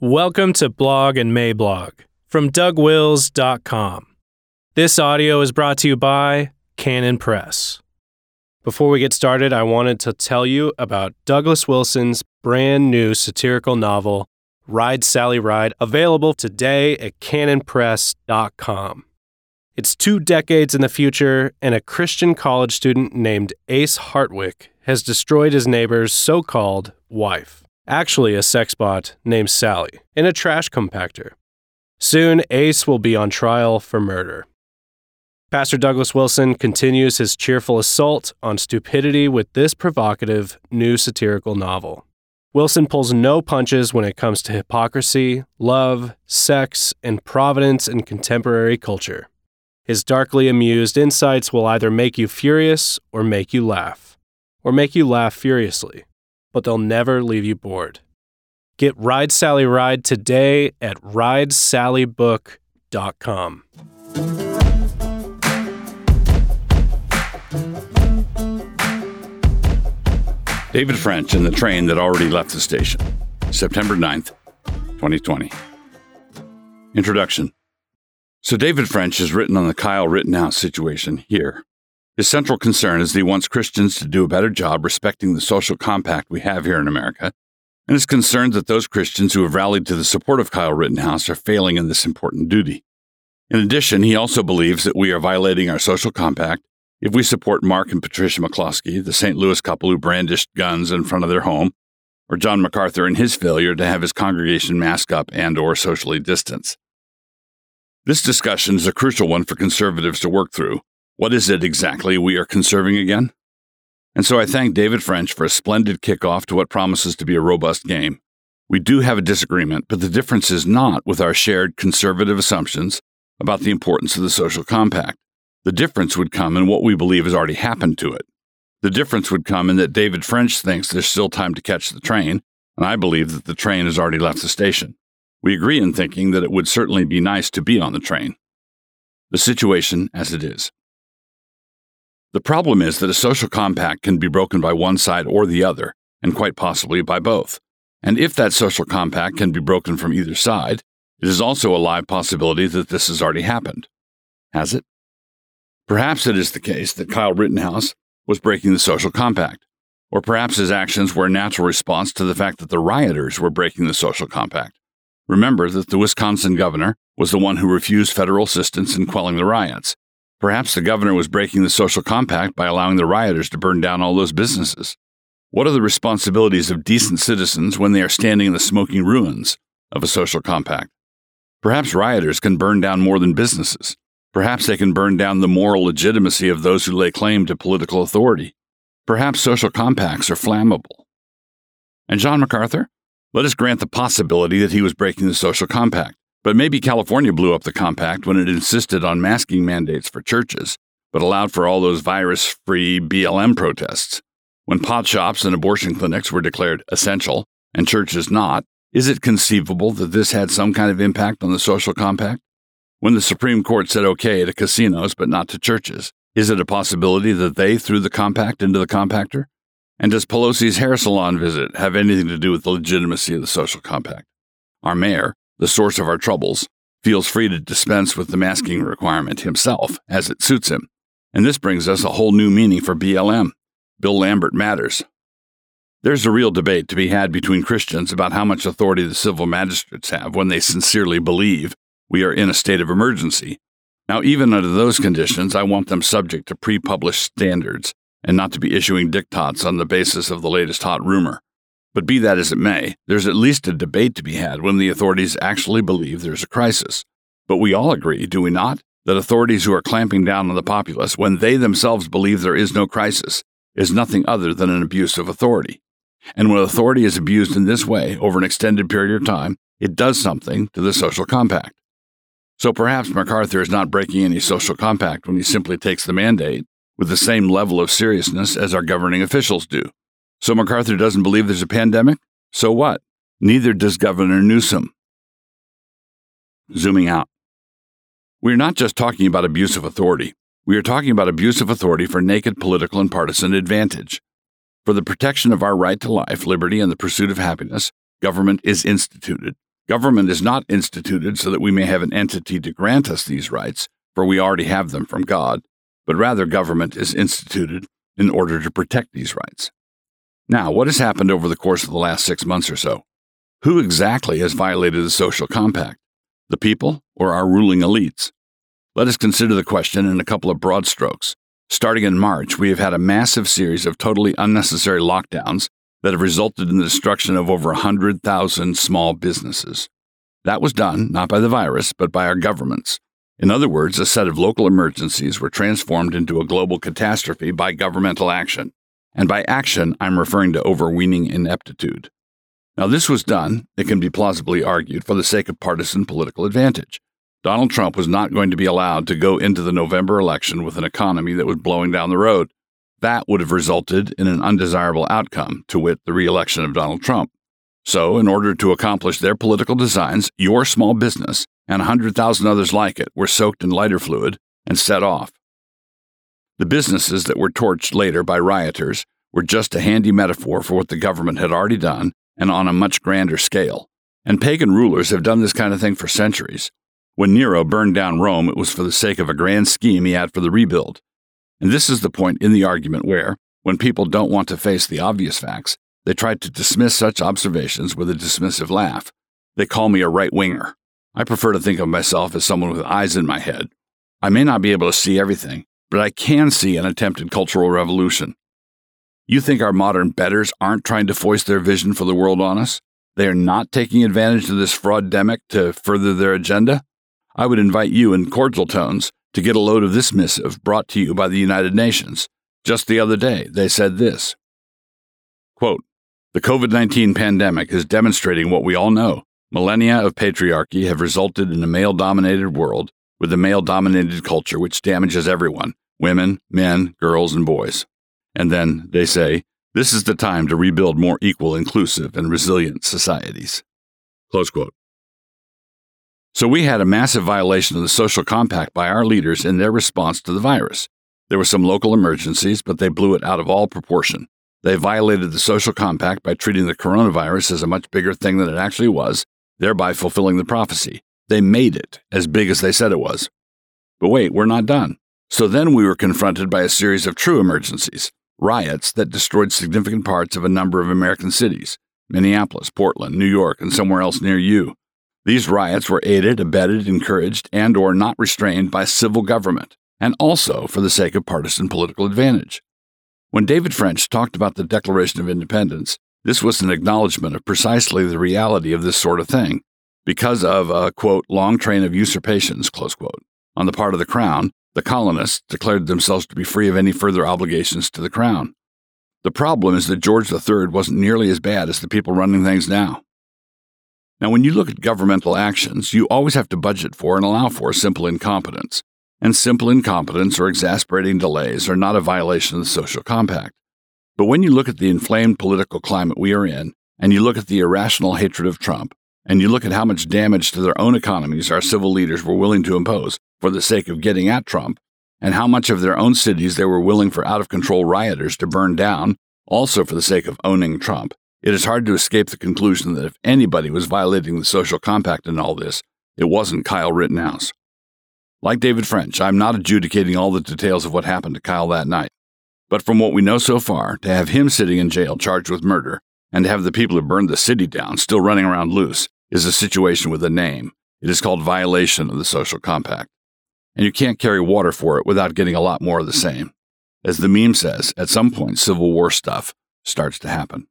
Welcome to Blog and Mablog from DougWils.com. This audio is brought to you by Canon Press. Before we get started, I wanted to tell you about Douglas Wilson's brand new satirical novel, Ride Sally Ride, available today at canonpress.com. It's two decades in the future, and a Christian college student named Ace Hartwick has destroyed his neighbor's so called wife, actually a sex bot named Sally, in a trash compactor. Soon, Ace will be on trial for murder. Pastor Douglas Wilson continues his cheerful assault on stupidity with this provocative new satirical novel. Wilson pulls no punches when it comes to hypocrisy, love, sex, and providence in contemporary culture. His darkly amused insights will either make you furious or make you laugh, or make you laugh furiously, but they'll never leave you bored. Get Ride Sally Ride today at ridesallybook.com. David French and the train that already left the station. September 9th, 2020. Introduction. So, David French has written on the Kyle Rittenhouse situation here. His central concern is that he wants Christians to do a better job respecting the social compact we have here in America, and is concerned that those Christians who have rallied to the support of Kyle Rittenhouse are failing in this important duty. In addition, he also believes that we are violating our social compact if we support Mark and Patricia McCloskey, the St. Louis couple who brandished guns in front of their home, or John MacArthur in his failure to have his congregation mask up and or socially distance. This discussion is a crucial one for conservatives to work through. What is it exactly we are conserving again? And so I thank David French for a splendid kickoff to what promises to be a robust game. We do have a disagreement, but the difference is not with our shared conservative assumptions about the importance of the social compact. The difference would come in what we believe has already happened to it. The difference would come in that David French thinks there's still time to catch the train, and I believe that the train has already left the station. We agree in thinking that it would certainly be nice to be on the train. The situation as it is. The problem is that a social compact can be broken by one side or the other, and quite possibly by both. And if that social compact can be broken from either side, it is also a live possibility that this has already happened. Has it? Perhaps it is the case that Kyle Rittenhouse was breaking the social compact, or perhaps his actions were a natural response to the fact that the rioters were breaking the social compact. Remember that the Wisconsin governor was the one who refused federal assistance in quelling the riots. Perhaps the governor was breaking the social compact by allowing the rioters to burn down all those businesses. What are the responsibilities of decent citizens when they are standing in the smoking ruins of a social compact? Perhaps rioters can burn down more than businesses. Perhaps they can burn down the moral legitimacy of those who lay claim to political authority. Perhaps social compacts are flammable. And John MacArthur? Let us grant the possibility that he was breaking the social compact. But maybe California blew up the compact when it insisted on masking mandates for churches, but allowed for all those virus free BLM protests. When pot shops and abortion clinics were declared essential and churches not, is it conceivable that this had some kind of impact on the social compact? When the Supreme Court said okay to casinos but not to churches, is it a possibility that they threw the compact into the compactor? And does Pelosi's hair salon visit have anything to do with the legitimacy of the social compact? Our mayor, the source of our troubles, feels free to dispense with the masking requirement himself as it suits him. And this brings us a whole new meaning for BLM. Bill Lambert matters. There's a real debate to be had between Christians about how much authority the civil magistrates have when they sincerely believe we are in a state of emergency. Now, even under those conditions, I want them subject to pre published standards and not to be issuing diktats on the basis of the latest hot rumor. But be that as it may, there's at least a debate to be had when the authorities actually believe there's a crisis. But we all agree, do we not, that authorities who are clamping down on the populace when they themselves believe there is no crisis is nothing other than an abuse of authority. And when authority is abused in this way over an extended period of time, it does something to the social compact. So perhaps MacArthur is not breaking any social compact when he simply takes the mandate with the same level of seriousness as our governing officials do. So MacArthur doesn't believe there's a pandemic? So what? Neither does Governor Newsom. Zooming out. We are not just talking about abuse of authority. We are talking about abuse of authority for naked political and partisan advantage. For the protection of our right to life, liberty, and the pursuit of happiness, government is instituted Government is not instituted so that we may have an entity to grant us these rights, for we already have them from God, but rather government is instituted in order to protect these rights. Now, what has happened over the course of the last six months or so? Who exactly has violated the social compact? The people or our ruling elites? Let us consider the question in a couple of broad strokes. Starting in March, we have had a massive series of totally unnecessary lockdowns that have resulted in the destruction of over 100,000 small businesses. That was done not by the virus, but by our governments. In other words, a set of local emergencies were transformed into a global catastrophe by governmental action. And by action, I'm referring to overweening ineptitude. Now, this was done, it can be plausibly argued, for the sake of partisan political advantage. Donald Trump was not going to be allowed to go into the November election with an economy that was blowing down the road. That would have resulted in an undesirable outcome, to wit, the reelection of Donald Trump. So, in order to accomplish their political designs, your small business and a 100,000 others like it were soaked in lighter fluid and set off. The businesses that were torched later by rioters were just a handy metaphor for what the government had already done and on a much grander scale. And pagan rulers have done this kind of thing for centuries. When Nero burned down Rome, it was for the sake of a grand scheme he had for the rebuild. And this is the point in the argument where, when people don't want to face the obvious facts, they try to dismiss such observations with a dismissive laugh. They call me a right winger. I prefer to think of myself as someone with eyes in my head. I may not be able to see everything, but I can see an attempted cultural revolution. You think our modern betters aren't trying to foist their vision for the world on us? They are not taking advantage of this fraud-demic to further their agenda? I would invite you in cordial tones to get a load of this missive brought to you by the United Nations. Just the other day, they said this Quote, The COVID 19 pandemic is demonstrating what we all know. Millennia of patriarchy have resulted in a male dominated world with a male dominated culture which damages everyone women, men, girls, and boys. And then they say, this is the time to rebuild more equal, inclusive, and resilient societies. Close quote. So we had a massive violation of the social compact by our leaders in their response to the virus. There were some local emergencies, but they blew it out of all proportion. They violated the social compact by treating the coronavirus as a much bigger thing than it actually was, thereby fulfilling the prophecy. They made it as big as they said it was. But wait, we're not done. So then we were confronted by a series of true emergencies riots that destroyed significant parts of a number of American cities Minneapolis, Portland, New York, and somewhere else near you. These riots were aided, abetted, encouraged, and or not restrained by civil government, and also for the sake of partisan political advantage. When David French talked about the Declaration of Independence, this was an acknowledgement of precisely the reality of this sort of thing, because of a, quote, long train of usurpations, close quote, on the part of the Crown, the colonists declared themselves to be free of any further obligations to the Crown. The problem is that George III wasn't nearly as bad as the people running things now. Now, when you look at governmental actions, you always have to budget for and allow for simple incompetence. And simple incompetence or exasperating delays are not a violation of the social compact. But when you look at the inflamed political climate we are in, and you look at the irrational hatred of Trump, and you look at how much damage to their own economies our civil leaders were willing to impose for the sake of getting at Trump, and how much of their own cities they were willing for out of control rioters to burn down, also for the sake of owning Trump, it is hard to escape the conclusion that if anybody was violating the social compact in all this, it wasn't Kyle Rittenhouse. Like David French, I'm not adjudicating all the details of what happened to Kyle that night. But from what we know so far, to have him sitting in jail charged with murder, and to have the people who burned the city down still running around loose, is a situation with a name. It is called violation of the social compact. And you can't carry water for it without getting a lot more of the same. As the meme says, at some point, Civil War stuff starts to happen.